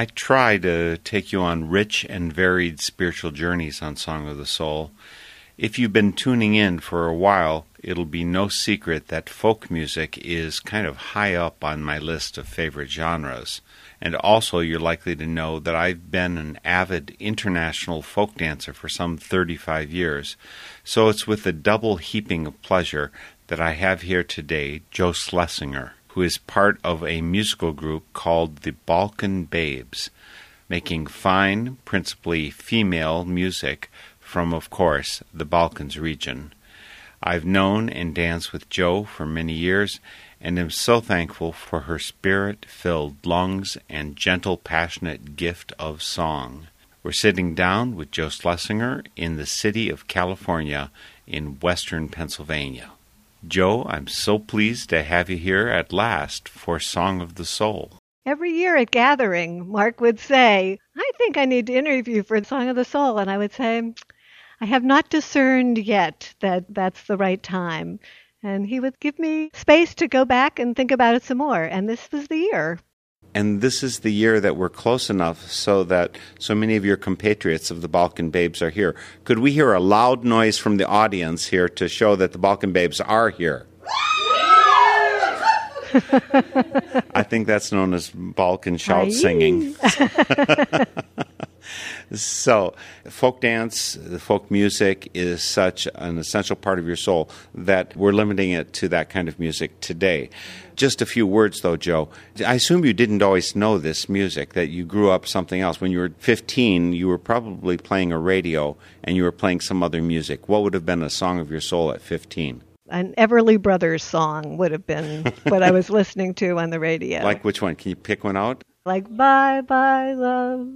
I try to take you on rich and varied spiritual journeys on Song of the Soul. If you've been tuning in for a while, it'll be no secret that folk music is kind of high up on my list of favorite genres. And also, you're likely to know that I've been an avid international folk dancer for some 35 years. So it's with a double heaping of pleasure that I have here today Jo Schlesinger, who is part of a musical group called the Balkan Babes, making fine, principally female music from, of course, the Balkans region. I've known and danced with Jo for many years and am so thankful for her spirit filled lungs and gentle, passionate gift of song. We're sitting down with Jo Schlesinger in the city of California in western Pennsylvania. Jo, I'm so pleased to have you here at last for Song of the Soul. Every year at Gathering, Mark would say, I think I need to interview for Song of the Soul. And I would say, I have not discerned yet that that's the right time. And he would give me space to go back and think about it some more. And this was the year. And this is the year that we're close enough so that so many of your compatriots of the Balkan Babes are here. Could we hear a loud noise from the audience here to show that the Balkan Babes are here? I think that's known as Balkan shout Aye. singing. So, folk dance, the folk music is such an essential part of your soul that we're limiting it to that kind of music today. Just a few words, though, Jo. I assume you didn't always know this music, that you grew up something else. When you were 15, you were probably playing a radio and you were playing some other music. What would have been a song of your soul at 15? An Everly Brothers song would have been what I was listening to on the radio. Like which one? Can you pick one out? Like bye bye love,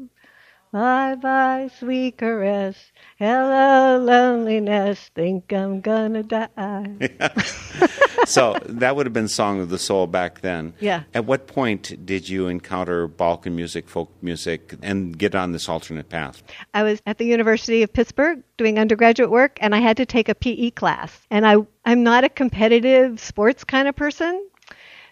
bye bye sweet caress, hello loneliness, think I'm gonna die. so that would have been Song of the Soul back then. Yeah. At what point did you encounter Balkan music, folk music, and get on this alternate path? I was at the University of Pittsburgh doing undergraduate work, and I had to take a PE class. And I, I'm not a competitive sports kind of person,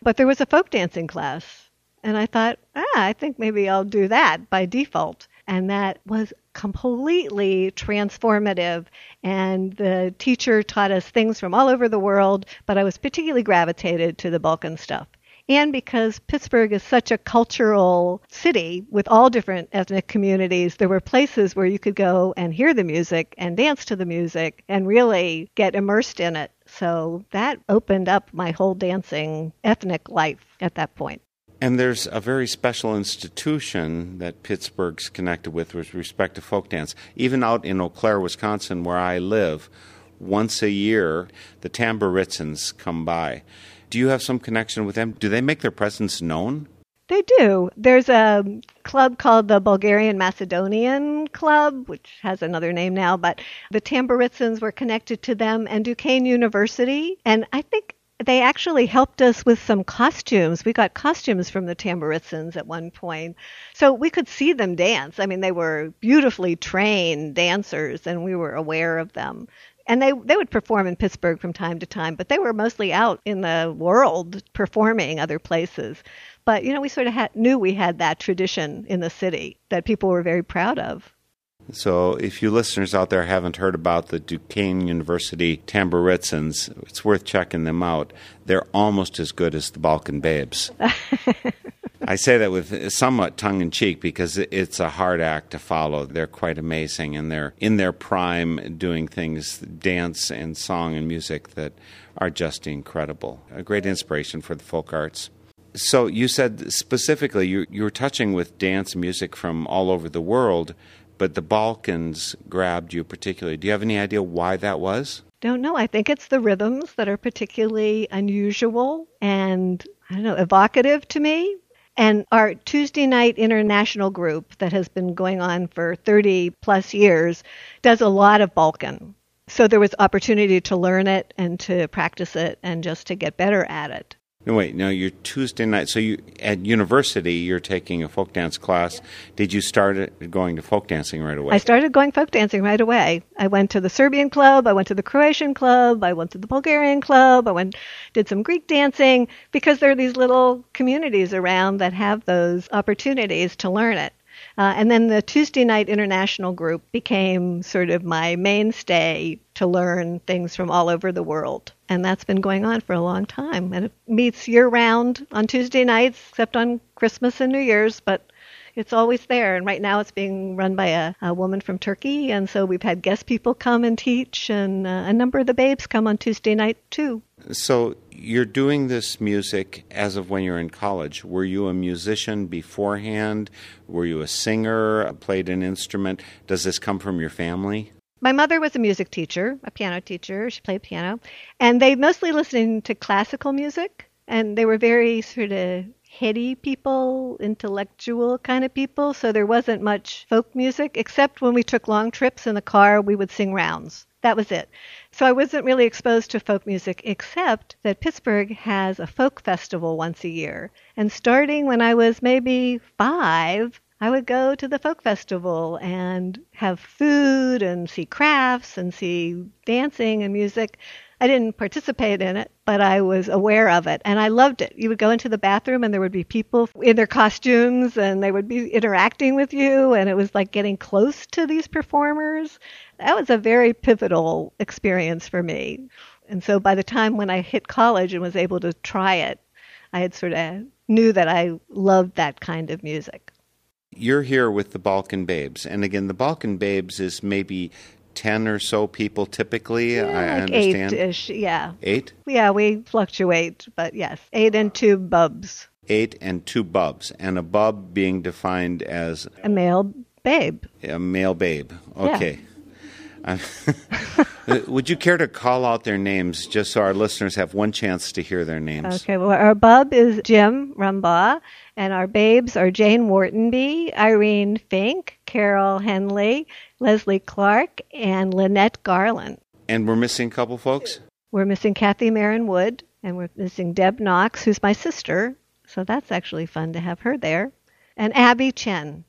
but there was a folk dancing class. And I thought, ah, I think maybe I'll do that by default. And that was completely transformative. And the teacher taught us things from all over the world, but I was particularly gravitated to the Balkan stuff. And because Pittsburgh is such a cultural city with all different ethnic communities, there were places where you could go and hear the music and dance to the music and really get immersed in it. So that opened up my whole dancing ethnic life at that point. And there's a very special institution that Pittsburgh's connected with with respect to folk dance. Even out in Eau Claire, Wisconsin, where I live, once a year the Tamburitzans come by. Do you have some connection with them? Do they make their presence known? They do. There's a club called the Bulgarian Macedonian Club, which has another name now, but the Tamburitzans were connected to them and Duquesne University. And I think they actually helped us with some costumes. We got costumes from the Tamburitzans at one point. So we could see them dance. I mean, they were beautifully trained dancers and we were aware of them. And they, they would perform in Pittsburgh from time to time, but they were mostly out in the world performing other places. But, you know, we sort of had, knew we had that tradition in the city that people were very proud of. So, if you listeners out there haven't heard about the Duquesne University Tamburitzans, it's worth checking them out. They're almost as good as the Balkan Babes. I say that with somewhat tongue in cheek because it's a hard act to follow. They're quite amazing and they're in their prime doing things, dance and song and music that are just incredible. A great inspiration for the folk arts. So, you said specifically you, you were touching with dance music from all over the world but the Balkans grabbed you particularly. Do you have any idea why that was? Don't know. I think it's the rhythms that are particularly unusual and, I don't know, evocative to me. And our Tuesday night international group that has been going on for 30 plus years does a lot of Balkan. So there was opportunity to learn it and to practice it and just to get better at it. No, wait. No, you're Tuesday night. So you at university, you're taking a folk dance class. Did you start going to folk dancing right away? I started going folk dancing right away. I went to the Serbian club. I went to the Croatian club. I went to the Bulgarian club. I went did some Greek dancing because there are these little communities around that have those opportunities to learn it. Uh, and then the Tuesday night international group became sort of my mainstay to learn things from all over the world. And that's been going on for a long time. And it meets year round on Tuesday nights, except on Christmas and New Year's, but it's always there. And right now it's being run by a, a woman from Turkey. And so we've had guest people come and teach, and uh, a number of the babes come on Tuesday night too. So you're doing this music as of when you're in college. Were you a musician beforehand? Were you a singer? Played an instrument? Does this come from your family? My mother was a music teacher, a piano teacher. She played piano. And they mostly listened to classical music. And they were very sort of heady people, intellectual kind of people. So there wasn't much folk music, except when we took long trips in the car, we would sing rounds. That was it. So I wasn't really exposed to folk music, except that Pittsburgh has a folk festival once a year. And starting when I was maybe five, I would go to the folk festival and have food and see crafts and see dancing and music. I didn't participate in it, but I was aware of it and I loved it. You would go into the bathroom and there would be people in their costumes and they would be interacting with you and it was like getting close to these performers. That was a very pivotal experience for me. And so by the time when I hit college and was able to try it, I had sort of knew that I loved that kind of music. You're here with the Balkan Babes. And again, the Balkan Babes is maybe 10 or so people typically, yeah, I like understand. Eight-ish, yeah. Eight? Yeah, we fluctuate, but yes, eight and two bubs. Eight and two bubs. And a bub being defined as a male babe. A male babe. Okay. Yeah. Would you care to call out their names just so our listeners have one chance to hear their names? Okay, well, our bub is Jim Rumbaugh, and our babes are Jane Whartonby, Irene Fink, Carol Henley, Leslie Clark, and Lynette Garland. And we're missing a couple folks? We're missing Kathy Marin Wood, and we're missing Deb Knox, who's my sister. So that's actually fun to have her there. And Abby Chen.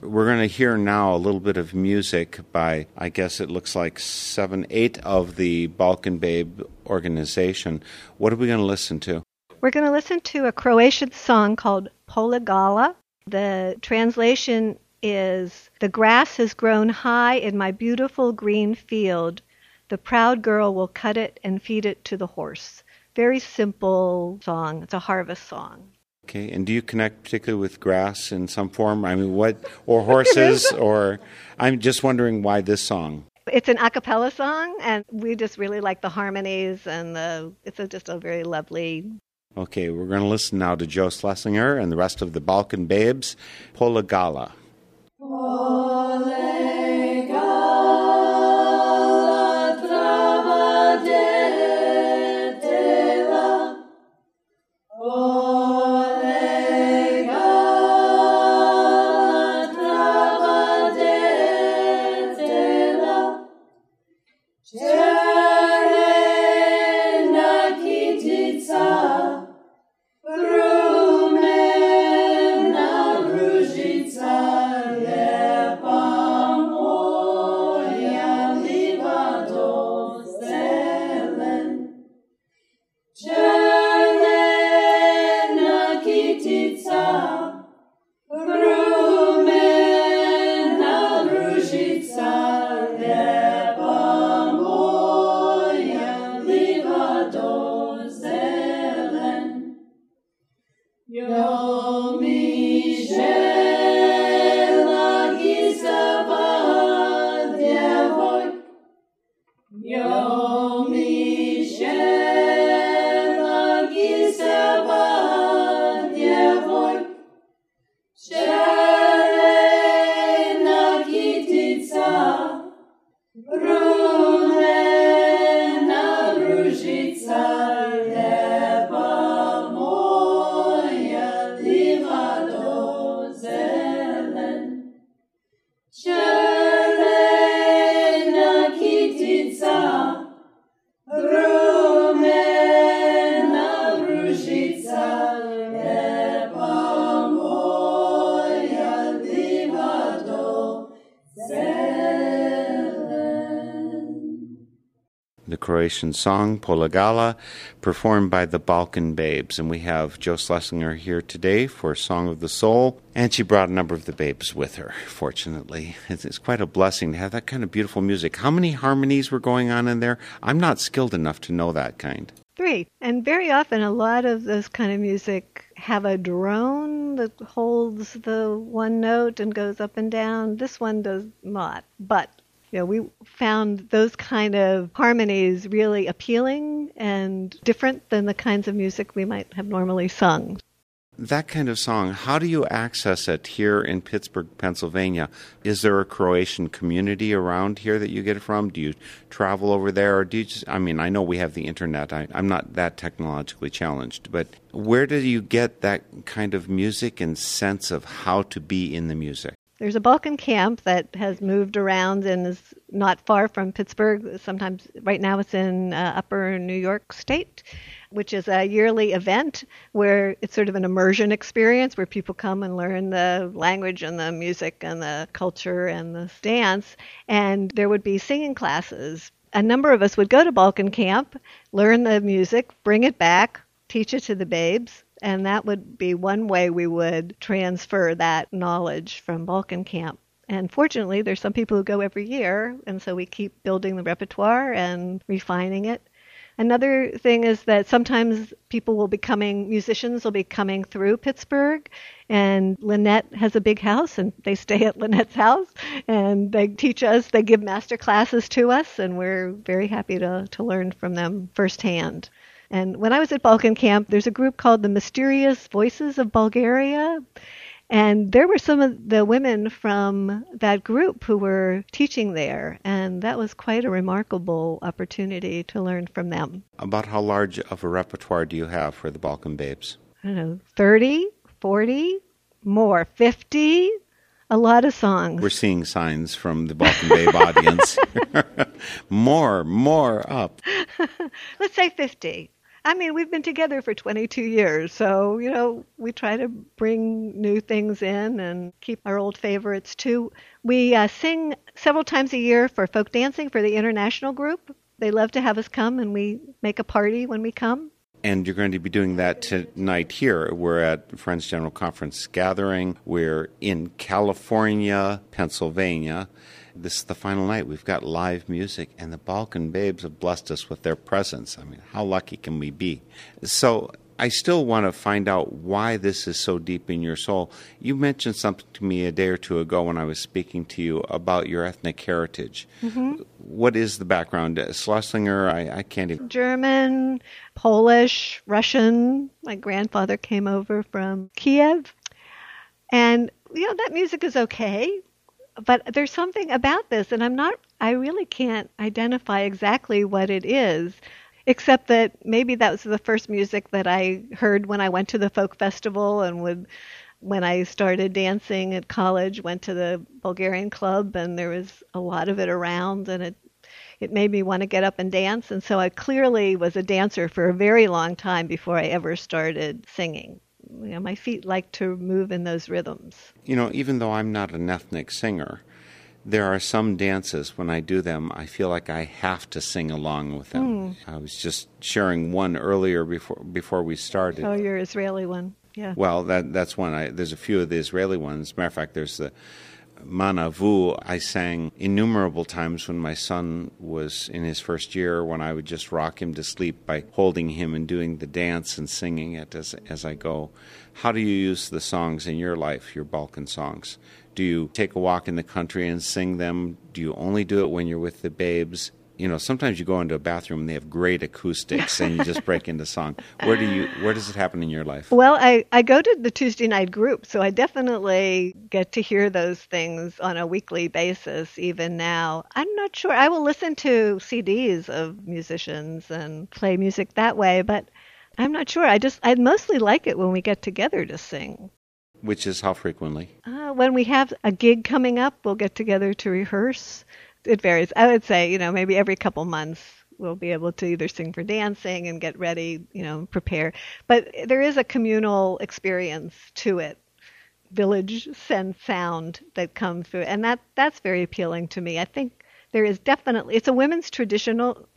We're going to hear now a little bit of music by, I guess it looks like seven, eight of the Balkan Babe organization. What are we going to listen to? We're going to listen to a Croatian song called Polagala. The translation is The grass has grown high in my beautiful green field. The proud girl will cut it and feed it to the horse. Very simple song. It's a harvest song. Okay, and do you connect particularly with grass in some form? I mean, what, or horses, or I'm just wondering why this song? It's an a cappella song, and we just really like the harmonies, and the, it's a, just a very lovely. Okay, we're going to listen now to Jo Schlesinger and the rest of the Balkan Babes, Polagala. Croatian song, Polagala, performed by the Balkan Babes. And we have Jo Schlesinger here today for Song of the Soul. And she brought a number of the babes with her, fortunately. It's, it's quite a blessing to have that kind of beautiful music. How many harmonies were going on in there? I'm not skilled enough to know that kind. Three. And very often, a lot of this kind of music have a drone that holds the one note and goes up and down. This one does not. But you know, we found those kind of harmonies really appealing and different than the kinds of music we might have normally sung. That kind of song, how do you access it here in Pittsburgh, Pennsylvania? Is there a Croatian community around here that you get it from? Do you travel over there, or do you just, I mean, I know we have the internet. I, I'm not that technologically challenged, but where do you get that kind of music and sense of how to be in the music? There's a Balkan camp that has moved around and is not far from Pittsburgh. Sometimes, right now, it's in uh, Upper New York State, which is a yearly event where it's sort of an immersion experience where people come and learn the language and the music and the culture and the dance. And there would be singing classes. A number of us would go to Balkan camp, learn the music, bring it back, teach it to the babes, and that would be one way we would transfer that knowledge from Balkan Camp. And fortunately, there's some people who go every year, and so we keep building the repertoire and refining it. Another thing is that sometimes people will be coming, musicians will be coming through Pittsburgh, and Lynette has a big house, and they stay at Lynette's house, and they teach us, they give master classes to us, and we're very happy to, to learn from them firsthand. And when I was at Balkan Camp, there's a group called the Mysterious Voices of Bulgaria. And there were some of the women from that group who were teaching there, and that was quite a remarkable opportunity to learn from them. About how large of a repertoire do you have for the Balkan Babes? I don't know, 30, 40, more, 50, a lot of songs. We're seeing signs from the Balkan Babe audience. more, more up. Let's say 50. I mean, we've been together for 22 years, so, you know, we try to bring new things in and keep our old favorites too. We uh, sing several times a year for folk dancing for the international group. They love to have us come, and we make a party when we come. And you're going to be doing that tonight here. We're at Friends General Conference gathering. We're in California, Pennsylvania this is the final night. We've got live music, and the Balkan Babes have blessed us with their presence. I mean, how lucky can we be? So, I still want to find out why this is so deep in your soul. You mentioned something to me a day or two ago when I was speaking to you about your ethnic heritage. Mm-hmm. What is the background? Schlesinger, I, I can't even. German, Polish, Russian. My grandfather came over from Kiev. And, you know, that music is okay but there's something about this, and I'm not, I really can't identify exactly what it is, except that maybe that was the first music that I heard when I went to the folk festival and would, when I started dancing at college, went to the Bulgarian club, and there was a lot of it around, and it it made me want to get up and dance. And so I clearly was a dancer for a very long time before I ever started singing you know, my feet like to move in those rhythms. You know, even though I'm not an ethnic singer, there are some dances when I do them, I feel like I have to sing along with them. Mm. I was just sharing one earlier before before we started. Oh, your Israeli one, yeah. Well, that that's one. I, there's a few of the Israeli ones. matter of fact, there's the Manavu, I sang innumerable times when my son was in his first year, when I would just rock him to sleep by holding him and doing the dance and singing it as, as I go. How do you use the songs in your life, your Balkan songs? Do you take a walk in the country and sing them? Do you only do it when you're with the babes? You know, sometimes you go into a bathroom and they have great acoustics and you just break into song. Where do you where does it happen in your life? Well, I, I go to the Tuesday night group, so I definitely get to hear those things on a weekly basis even now. I'm not sure. I will listen to CDs of musicians and play music that way, but I'm not sure. I just I mostly like it when we get together to sing. Which is how frequently? Uh, when we have a gig coming up, we'll get together to rehearse. It varies. I would say, you know, maybe every couple months we'll be able to either sing for dancing and get ready, you know, prepare. But there is a communal experience to it, village sense sound that comes through, and that that's very appealing to me. I think there is definitely it's a women's traditional.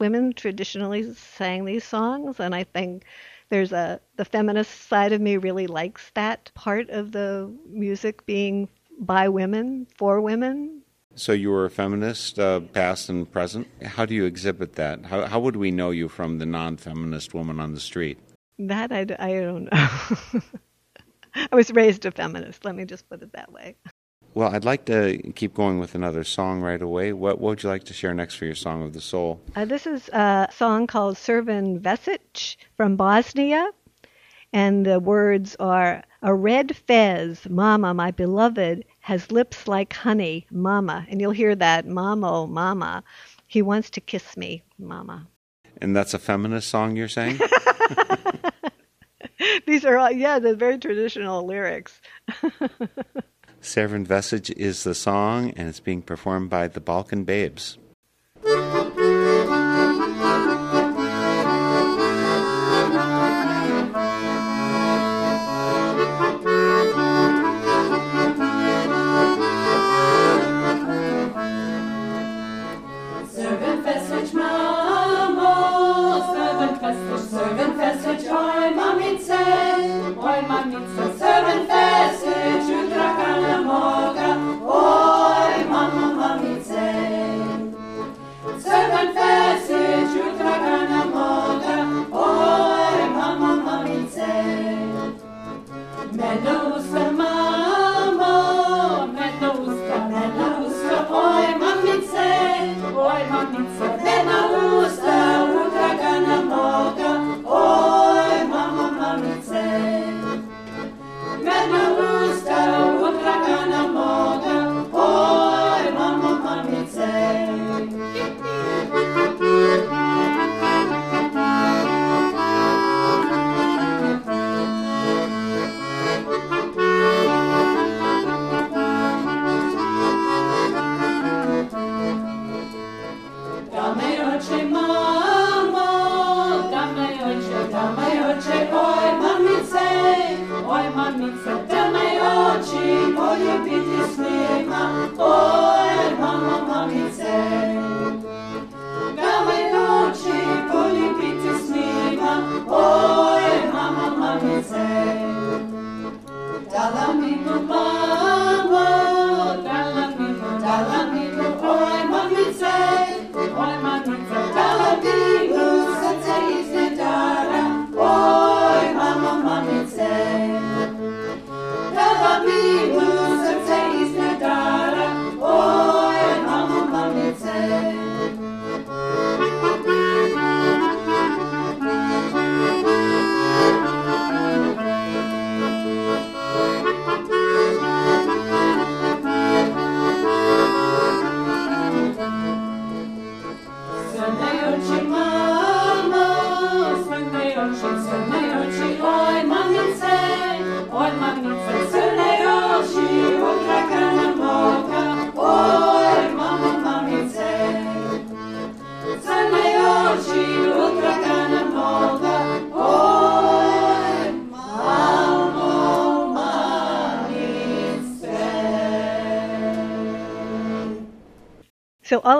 Women traditionally sang these songs, and I think there's a the feminist side of me really likes that part of the music being by women for women so you were a feminist, uh, past and present. How do you exhibit that? How, how would we know you from the non-feminist woman on the street? That I, I don't know. I was raised a feminist. Let me just put it that way. Well, I'd like to keep going with another song right away. What, what would you like to share next for your Song of the Soul? Uh, this is a song called Crven Fesić from Bosnia. And the words are A red fez, Mama, my beloved, has lips like honey, Mama. And you'll hear that, Mama, oh, Mama. He wants to kiss me, Mama. And that's a feminist song you're saying? These are all, yeah, the very traditional lyrics. Crven Fesić is the song, and it's being performed by the Balkan Babes.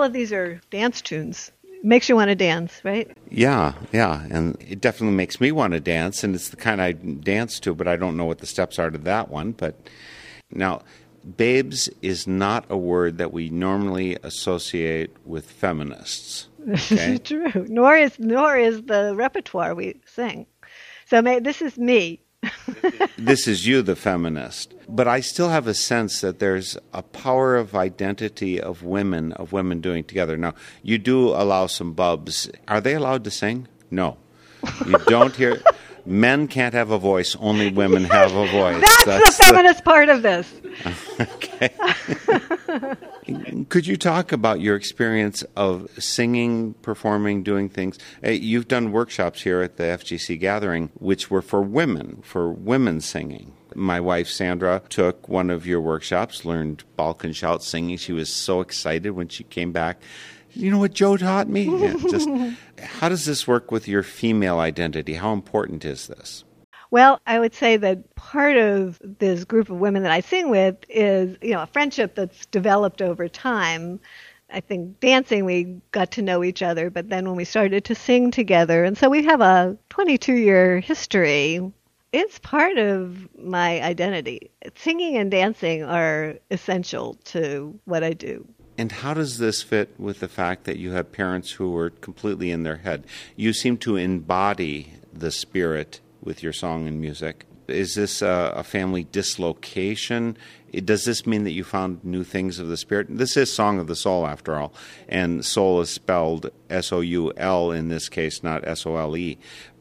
Of these are dance tunes. Makes you want to dance, right? Yeah, yeah, and it definitely makes me want to dance, and it's the kind I dance to, but I don't know what the steps are to that one. But now, babes is not a word that we normally associate with feminists. Okay? True. Nor is nor is the repertoire we sing. So may, this is me this is you, the feminist. But I still have a sense that there's a power of identity of women, of women doing together. Now, you do allow some bubs. Are they allowed to sing? No. You don't hear. Men can't have a voice, only women have a voice. That's, That's the feminist the, part of this. okay. Could you talk about your experience of singing, performing, doing things? You've done workshops here at the FGC gathering, which were for women, for women singing. My wife Sandra took one of your workshops, learned Balkan shout singing. She was so excited when she came back you know what Jo taught me? Yeah, just, how does this work with your female identity? How important is this? Well, I would say that part of this group of women that I sing with is, you know, a friendship that's developed over time. I think dancing we got to know each other, but then when we started to sing together, and so we have a 22 year history. It's part of my identity. Singing and dancing are essential to what I do. And how does this fit with the fact that you have parents who are completely in their head? You seem to embody the spirit with your song and music. Is this a, a family dislocation? Does this mean that you found new things of the spirit? This is Song of the Soul, after all, and soul is spelled S O U L in this case, not S O L E.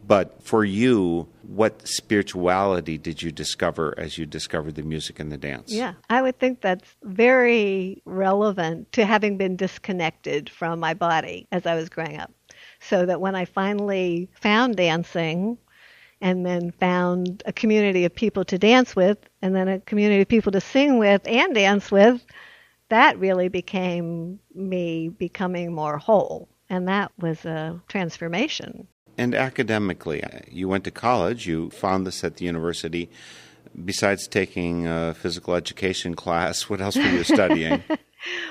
But for you, what spirituality did you discover as you discovered the music and the dance? Yeah, I would think that's very relevant to having been disconnected from my body as I was growing up. So that when I finally found dancing, and then found a community of people to dance with, and then a community of people to sing with and dance with, that really became me becoming more whole. And that was a transformation. And academically, you went to college, you found this at the university. Besides taking a physical education class, what else were you studying?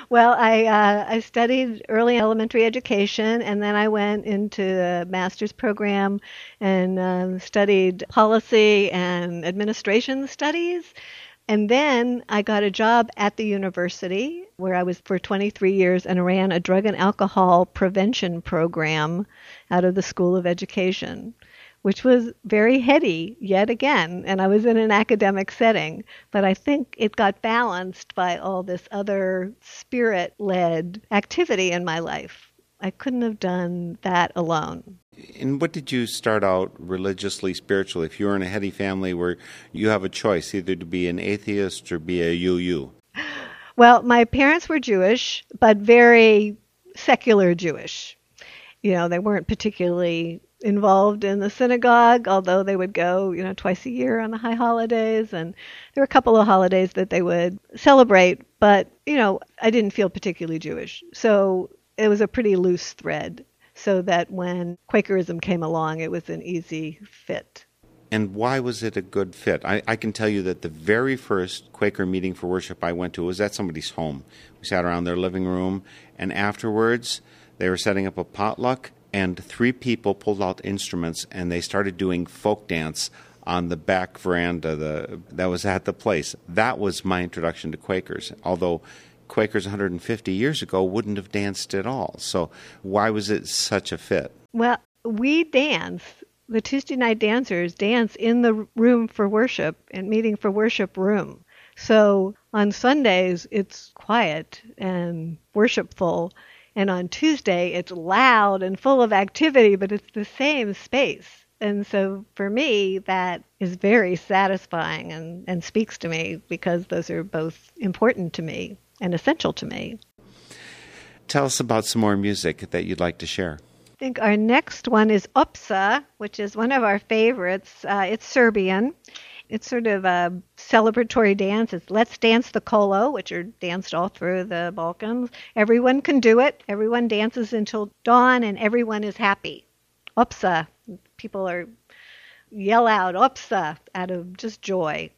well, I uh, I studied early elementary education, and then I went into a master's program and um, studied policy and administration studies. And then I got a job at the university where I was for 23 years and ran a drug and alcohol prevention program out of the School of Education, which was very heady yet again. And I was in an academic setting, but I think it got balanced by all this other spirit led activity in my life. I couldn't have done that alone. And what did you start out religiously, spiritually? If you were in a heady family where you have a choice either to be an atheist or be a UU? Well, my parents were Jewish, but very secular Jewish. You know, they weren't particularly involved in the synagogue, although they would go, you know, twice a year on the high holidays. And there were a couple of holidays that they would celebrate, but, you know, I didn't feel particularly Jewish. So it was a pretty loose thread so that when Quakerism came along, it was an easy fit. And why was it a good fit? I, I, can tell you that the very first Quaker meeting for worship I went to was at somebody's home. We sat around their living room, and afterwards, they were setting up a potluck, and three people pulled out instruments and they started doing folk dance on the back veranda the, that was at the place. That was my introduction to Quakers, although Quakers 150 years ago wouldn't have danced at all. So, why was it such a fit? Well, we dance. The Tuesday night dancers dance in the room for worship and meeting for worship room. So on Sundays, it's quiet and worshipful. And on Tuesday, it's loud and full of activity, but it's the same space. And so for me, that is very satisfying and, and speaks to me because those are both important to me and essential to me. Tell us about some more music that you'd like to share. I think our next one is Opsa, which is one of our favorites. Uh, it's Serbian. It's sort of a celebratory dance. It's Let's Dance the Kolo, which are danced all through the Balkans. Everyone can do it. Everyone dances until dawn, and everyone is happy. Opsa. People are yell out Opsa out of just joy.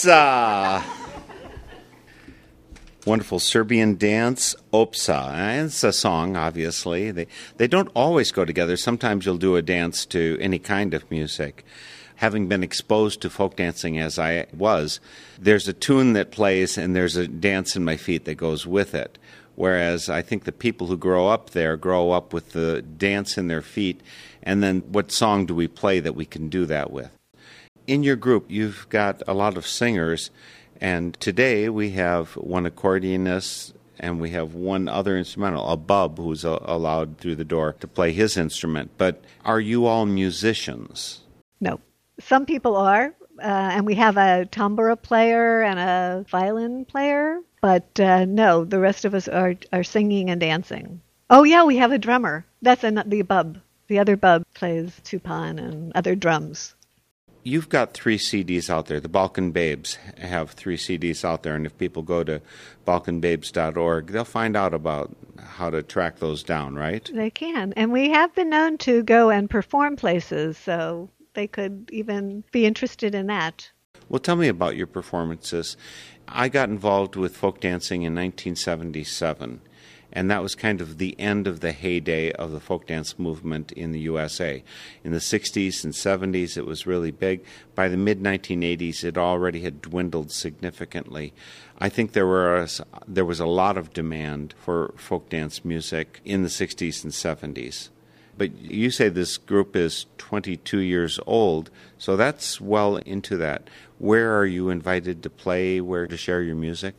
Opsa! Wonderful Serbian dance, Opsa. It's a song, obviously. They, they don't always go together. Sometimes you'll do a dance to any kind of music. Having been exposed to folk dancing as I was, there's a tune that plays and there's a dance in my feet that goes with it. Whereas I think the people who grow up there grow up with the dance in their feet, and then what song do we play that we can do that with? In your group, you've got a lot of singers, and today we have one accordionist and we have one other instrumental, a bub, who's uh, allowed through the door to play his instrument. But are you all musicians? No. Some people are, uh, and we have a tambura player and a violin player, but uh, no, the rest of us are, are singing and dancing. Oh, yeah, we have a drummer. That's an, the bub. The other bub plays tupan and other drums. You've got three CDs out there. The Balkan Babes have three CDs out there, and if people go to balkanbabes.org, they'll find out about how to track those down, right? They can. And we have been known to go and perform places, so they could even be interested in that. Well, tell me about your performances. I got involved with folk dancing in 1977 and that was kind of the end of the heyday of the folk dance movement in the USA. In the 60s and 70s, it was really big. By the mid 1980s, it already had dwindled significantly. I think there were there was a lot of demand for folk dance music in the 60s and 70s. But you say this group is 22 years old, so that's well into that. Where are you invited to play? Where to share your music?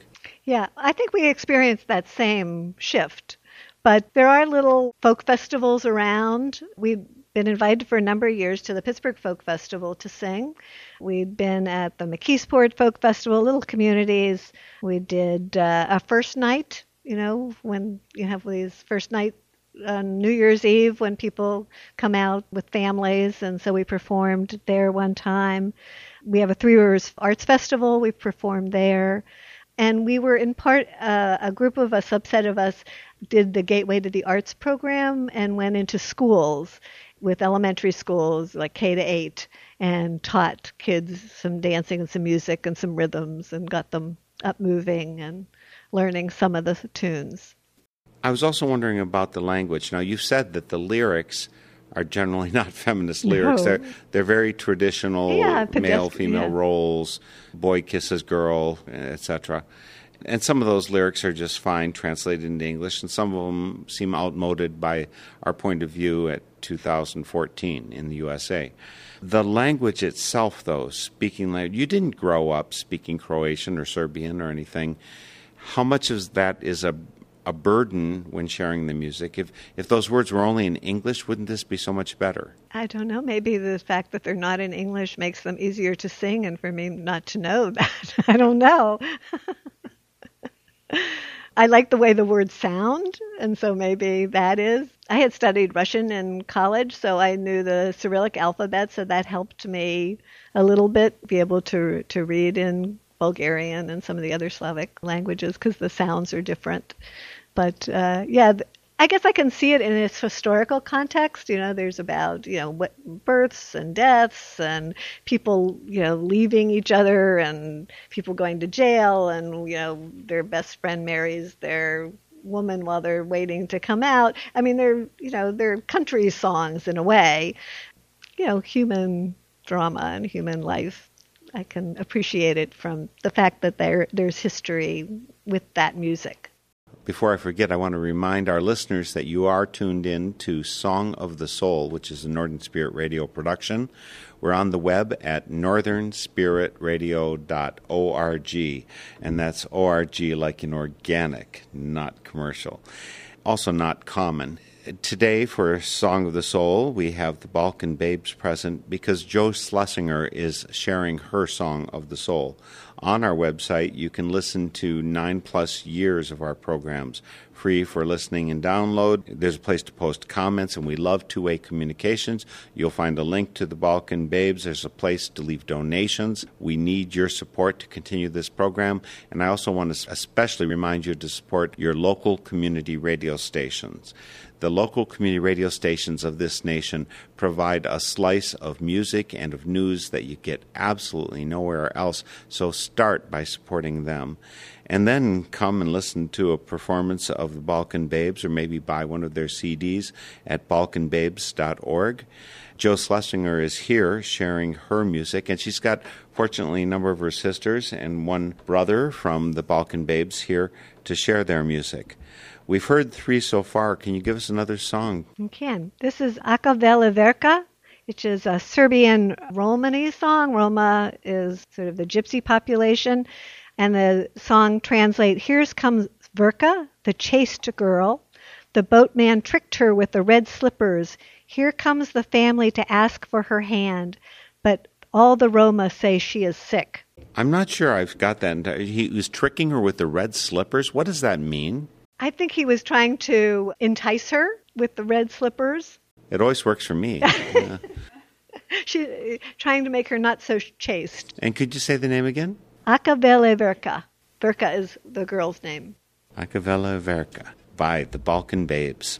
Yeah, I think we experienced that same shift. But there are little folk festivals around. We've been invited for a number of years to the Pittsburgh Folk Festival to sing. We've been at the McKeesport Folk Festival, little communities. We did uh, a first night, you know, when you have these first night on New Year's Eve when people come out with families, and so we performed there one time. We have a Three Rivers Arts Festival. we've performed there and we were in part uh, a group of a subset of us did the gateway to the arts program and went into schools with elementary schools like k to 8 and taught kids some dancing and some music and some rhythms and got them up moving and learning some of the tunes. I was also wondering about the language. Now you said that the lyrics are generally not feminist lyrics. No. They're they're very traditional Yeah, male female yeah. roles, boy kisses girl, eh, etc. And some of those lyrics are just fine translated into English, and some of them seem outmoded by our point of view at 2014 in the USA. The language itself, though, speaking language, you didn't grow up speaking Croatian or Serbian or anything. How much of that is a a burden when sharing the music? If if those words were only in English, wouldn't this be so much better? i don't know maybe the fact that they're not in english makes them easier to sing and for me not to know that i don't know I like the way the words sound, and so maybe that is. I had studied Russian in college, so I knew the Cyrillic alphabet, so that helped me a little bit be able to to read in Bulgarian and some of the other Slavic languages because the sounds are different. But uh, yeah, I guess I can see it in its historical context. You know, there's about you know births and deaths and people you know leaving each other and people going to jail and you know their best friend marries their woman while they're waiting to come out. I mean, they're you know they're country songs in a way. You know, human drama and human life. I can appreciate it from the fact that there there's history with that music. Before I forget, I want to remind our listeners that you are tuned in to Song of the Soul, which is a Northern Spirit Radio production. We're on the web at northernspiritradio.org, and that's ORG like in organic, not commercial. Also, not common. Today, for Song of the Soul, we have the Balkan Babes present because Jo Schlesinger is sharing her Song of the Soul. On our website, you can listen to nine plus years of our programs, free for listening and download. There's a place to post comments, and we love two way communications. You'll find a link to the Balkan Babes. There's a place to leave donations. We need your support to continue this program, and I also want to especially remind you to support your local community radio stations. The local community radio stations of this nation provide a slice of music and of news that you get absolutely nowhere else, so start by supporting them. And then come and listen to a performance of the Balkan Babes or maybe buy one of their CDs at balkanbabes.org. Jo Schlesinger is here sharing her music, and she's got, fortunately, a number of her sisters and one brother from the Balkan Babes here to share their music. We've heard three so far. Can you give us another song? I can. This is Aka Veliverka, which is a Serbian Romani song. Roma is sort of the gypsy population. And the song translates Here's comes Verka, the chaste girl. The boatman tricked her with the red slippers. Here comes the family to ask for her hand. But all the Roma say she is sick. I'm not sure I've got that. He was tricking her with the red slippers. What does that mean? I think he was trying to entice her with the red slippers. It always works for me. Yeah. she trying to make her not so chaste. And could you say the name again? Akavele Verka. Verka is the girl's name. Akavele Verka by the Balkan Babes.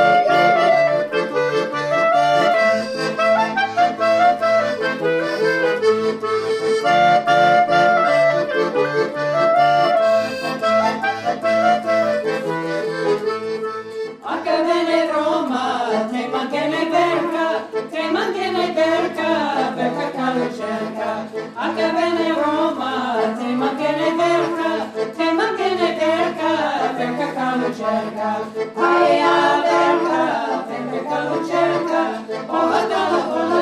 mantiene cerca, te mantiene cerca, cerca cerca, a bene Roma, te mantiene cerca, te mantiene cerca, cerca lo cerca, vai a cerca, cerca. Lo cerca,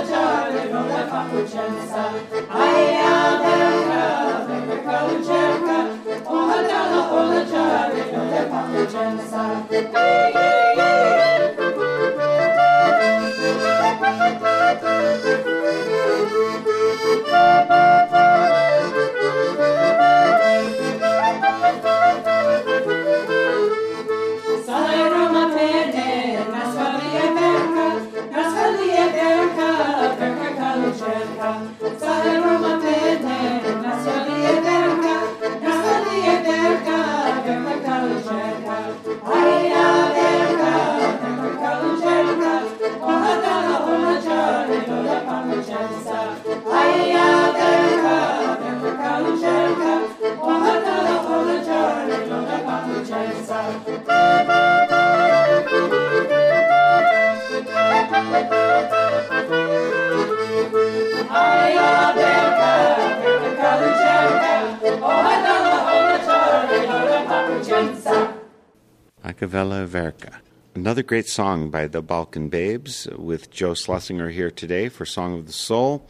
great song by the Balkan Babes with Jo Schlesinger here today for Song of the Soul.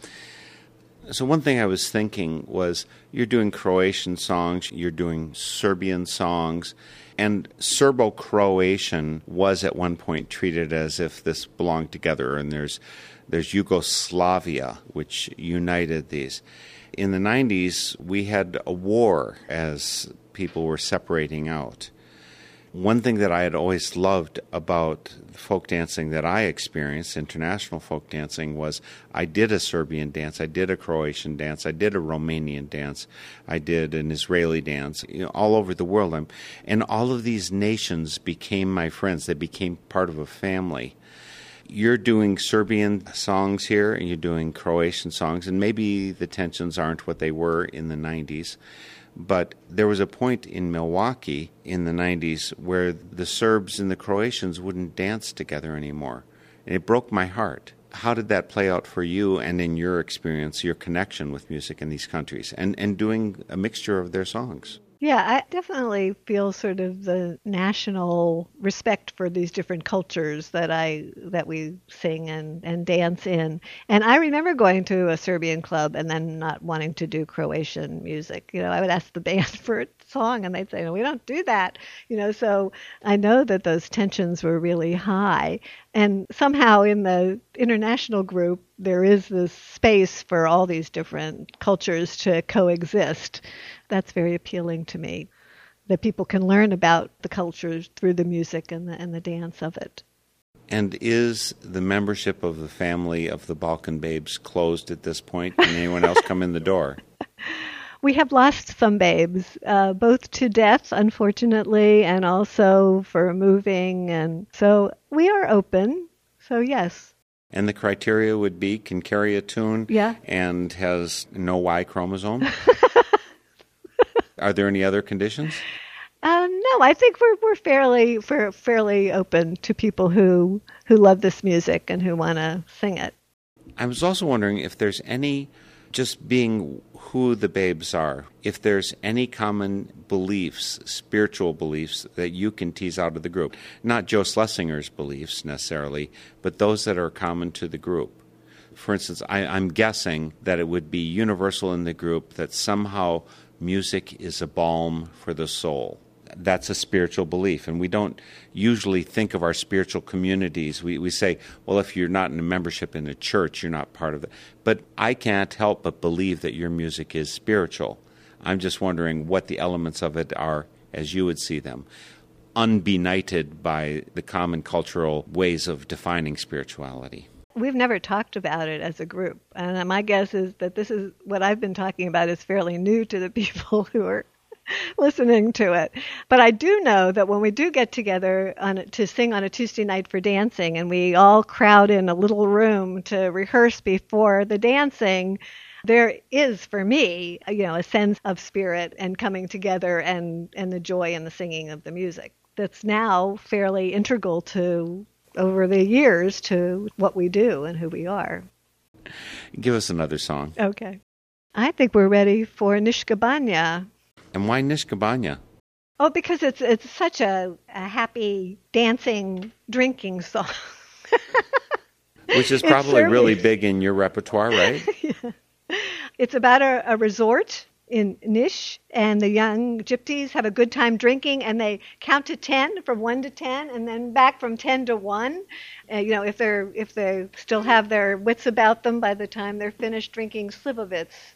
So, one thing I was thinking was you're doing Croatian songs, you're doing Serbian songs, and Serbo Croatian was at one point treated as if this belonged together, and there's, there's Yugoslavia, which united these. In the 90s, we had a war as people were separating out. One thing that I had always loved about folk dancing that I experienced, international folk dancing, was I did a Serbian dance, I did a Croatian dance, I did a Romanian dance, I did an Israeli dance, you know, all over the world. And all of these nations became my friends. They became part of a family. You're doing Serbian songs here, and you're doing Croatian songs, and maybe the tensions aren't what they were in the 90s but there was a point in Milwaukee in the 90s where the Serbs and the Croatians wouldn't dance together anymore. And it broke my heart. How did that play out for you and in your experience, your connection with music in these countries and, and doing a mixture of their songs? Yeah, I definitely feel sort of the national respect for these different cultures that I that we sing and, and dance in. And I remember going to a Serbian club and then not wanting to do Croatian music. You know, I would ask the band for a song and they'd say, No, we don't do that. You know, so I know that those tensions were really high. And somehow in the international group there is this space for all these different cultures to coexist that's very appealing to me. That people can learn about the cultures through the music and the, and the dance of it. And is the membership of the family of the Balkan Babes closed at this point? Can anyone else come in the door? We have lost some babes, uh, both to death, unfortunately, and also for moving. And so we are open. So, yes. And the criteria would be can carry a tune yeah. and has no Y chromosome? Are there any other conditions? Um, no, I think we're we're fairly we're fairly open to people who who love this music and who want to sing it. I was also wondering if there's any, just being who the babes are, if there's any common beliefs, spiritual beliefs that you can tease out of the group. Not Jo Schlesinger's beliefs necessarily, but those that are common to the group. For instance, I, I'm guessing that it would be universal in the group that somehow music is a balm for the soul. That's a spiritual belief. And we don't usually think of our spiritual communities. We, we say, well, if you're not in a membership in a church, you're not part of it. But I can't help but believe that your music is spiritual. I'm just wondering what the elements of it are as you would see them, unbenighted by the common cultural ways of defining spirituality. We've never talked about it as a group. And my guess is that this is what I've been talking about is fairly new to the people who are listening to it. But I do know that when we do get together on, to sing on a Tuesday night for dancing and we all crowd in a little room to rehearse before the dancing, there is for me, you know, a sense of spirit and coming together and, and the joy in the singing of the music that's now fairly integral to over the years to what we do and who we are. Give us another song. Okay. I think we're ready for Niška Banja. And why Niška Banja? Oh, because it's it's such a, a happy dancing drinking song. Which is probably really big in your repertoire, right? yeah. It's about a, a resort in Nish, and the young gypsies have a good time drinking, and they count to ten from one to ten, and then back from ten to one. Uh, you know, if they're if they still have their wits about them by the time they're finished drinking slivovitz.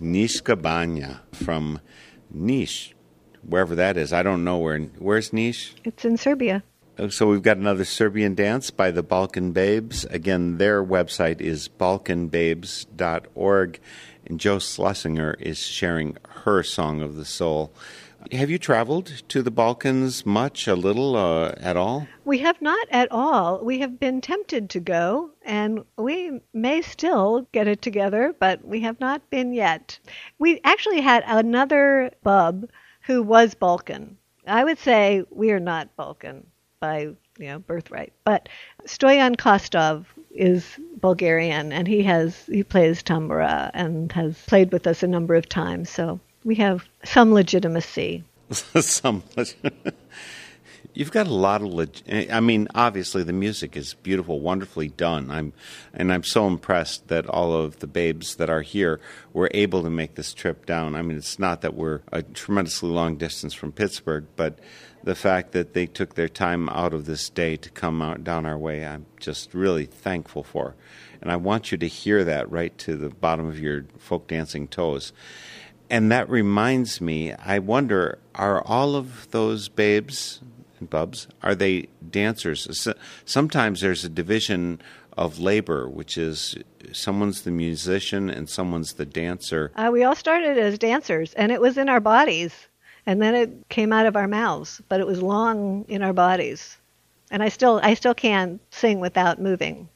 Niška Banja from Niš, wherever that is. I don't know where. Where's Niš? It's in Serbia. Oh, So we've got another Serbian dance by the Balkan Babes. Again, their website is balkanbabes.org, and Jo Schlesinger is sharing her song of the soul. Have you traveled to the Balkans much, a little, uh, at all? We have not at all. We have been tempted to go, and we may still get it together, but we have not been yet. We actually had another bub who was Balkan. I would say we are not Balkan by you know birthright, but Stoyan Kostov is Bulgarian, and he has he plays tambura and has played with us a number of times. So we have some legitimacy. Some. You've got a lot of. Leg- I mean, obviously the music is beautiful, wonderfully done. I'm, and I'm so impressed that all of the babes that are here were able to make this trip down. I mean, it's not that we're a tremendously long distance from Pittsburgh, but the fact that they took their time out of this day to come out down our way, I'm just really thankful for. And I want you to hear that right to the bottom of your folk dancing toes. And that reminds me, I wonder, are all of those babes and bubs, are they dancers? Sometimes there's a division of labor, which is someone's the musician and someone's the dancer. Uh, we all started as dancers, and it was in our bodies, and then it came out of our mouths, but it was long in our bodies. And I still, I still can sing without moving.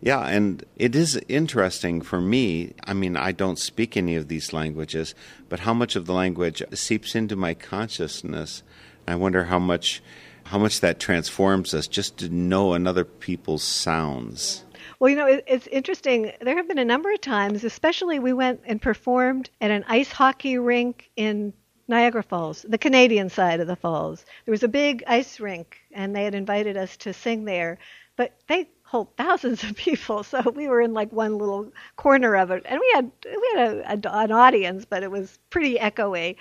Yeah, and it is interesting for me. I mean, I don't speak any of these languages, but how much of the language seeps into my consciousness. I wonder how much how much that transforms us just to know another people's sounds. Well, you know, it, it's interesting. There have been a number of times, especially we went and performed at an ice hockey rink in Niagara Falls, the Canadian side of the falls. There was a big ice rink, and they had invited us to sing there, but they hold thousands of people, so we were in like one little corner of it, and we had we had a, a, an audience, but it was pretty echoey.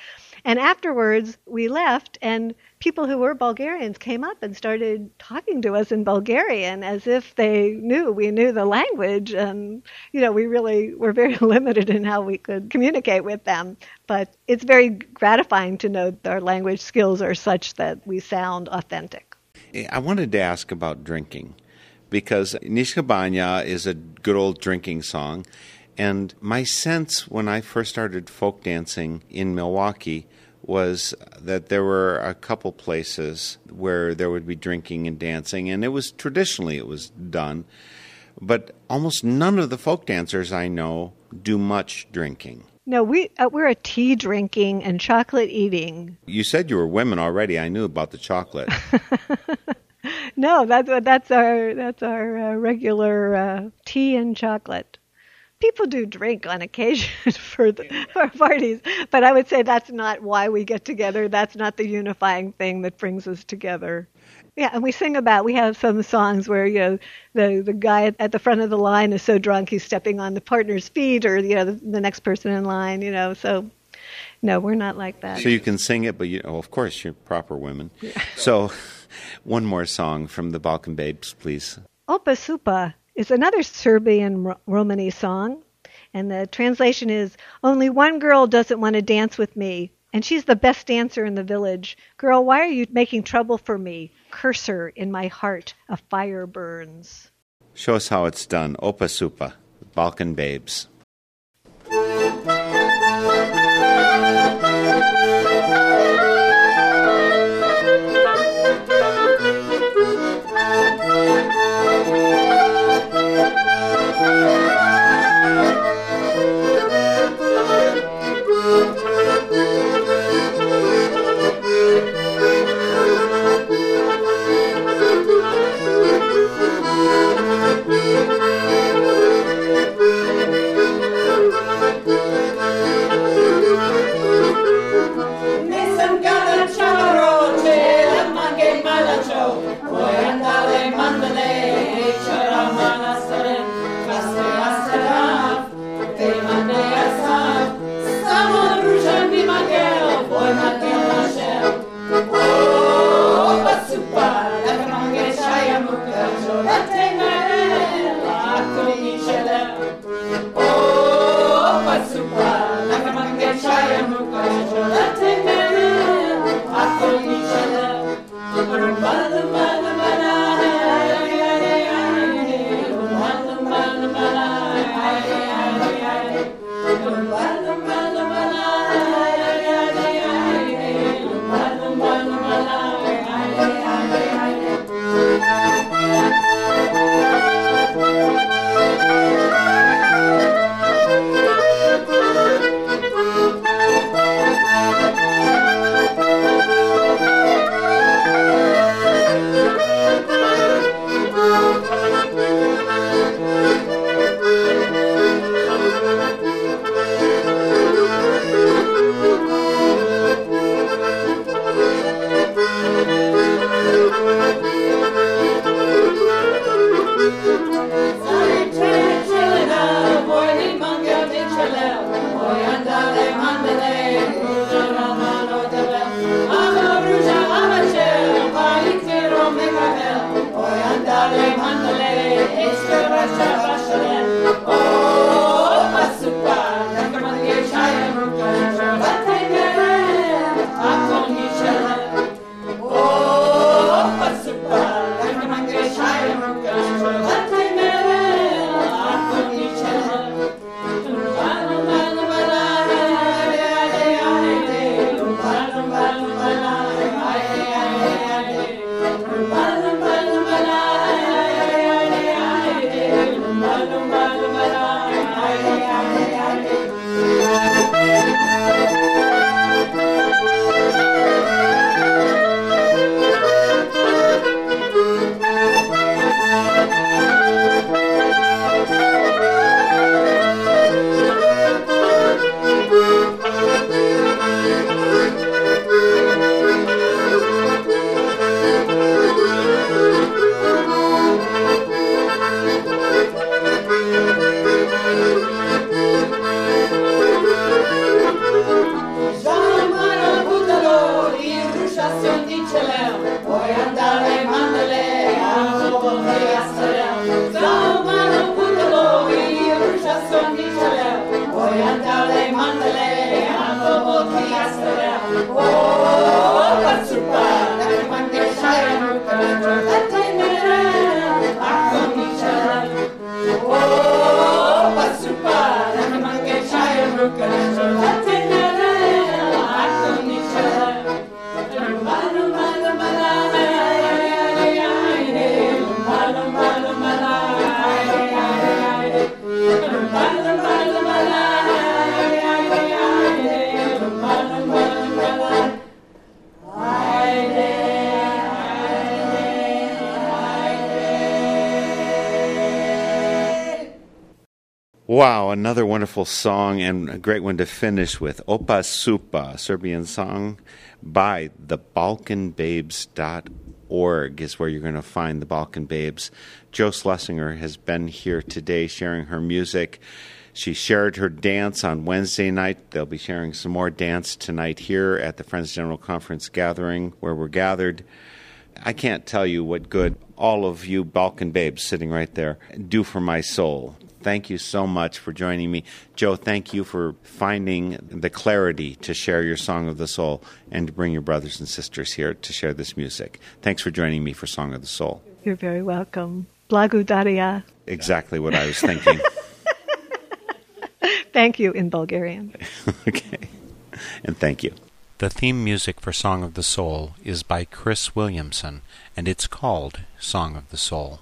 And afterwards, we left, and people who were Bulgarians came up and started talking to us in Bulgarian as if they knew we knew the language. And, you know, we really were very limited in how we could communicate with them. But it's very gratifying to know that our language skills are such that we sound authentic. Eh, I wanted to ask about drinking because Niška Banja is a good old drinking song. And my sense when I first started folk dancing in Milwaukee was that there were a couple places where there would be drinking and dancing, and it was traditionally it was done. But almost none of the folk dancers I know do much drinking. No, we uh, we're a tea drinking and chocolate eating. You said you were women already. I knew about the chocolate. No, that's that's our that's our uh, regular uh, tea and chocolate. People do drink on occasion for the for parties, but I would say that's not why we get together. That's not the unifying thing that brings us together. Yeah, and we sing about. We have some songs where you know the the guy at the front of the line is so drunk he's stepping on the partner's feet, or you know the, the next person in line. You know, so no, we're not like that. So you can sing it, but you, oh, of course you're proper women. So, one more song from the Balkan Babes, please. Opa Cupa is another Serbian Ro- Romani song, and the translation is Only one girl doesn't want to dance with me, and she's the best dancer in the village. Girl, why are you making trouble for me? Curse her in my heart, a fire burns. Show us how it's done. Opa Cupa, Balkan Babes. Wonderful song and a great one to finish with. Opa Cupa, Serbian song by the Balkanbabes.org is where you're going to find the Balkan Babes. Jo Schlesinger has been here today sharing her music. She shared her dance on Wednesday night. They'll be sharing some more dance tonight here at the Friends General Conference gathering where we're gathered. I can't tell you what good all of you Balkan babes sitting right there do for my soul thank you so much for joining me. Jo, thank you for finding the clarity to share your Song of the Soul and to bring your brothers and sisters here to share this music. Thanks for joining me for Song of the Soul. You're very welcome. Blagodaria. Exactly what I was thinking. thank you in Bulgarian. okay. And thank you. The theme music for Song of the Soul is by Chris Williamson, and it's called Song of the Soul.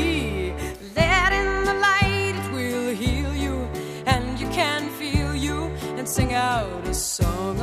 Sing out a song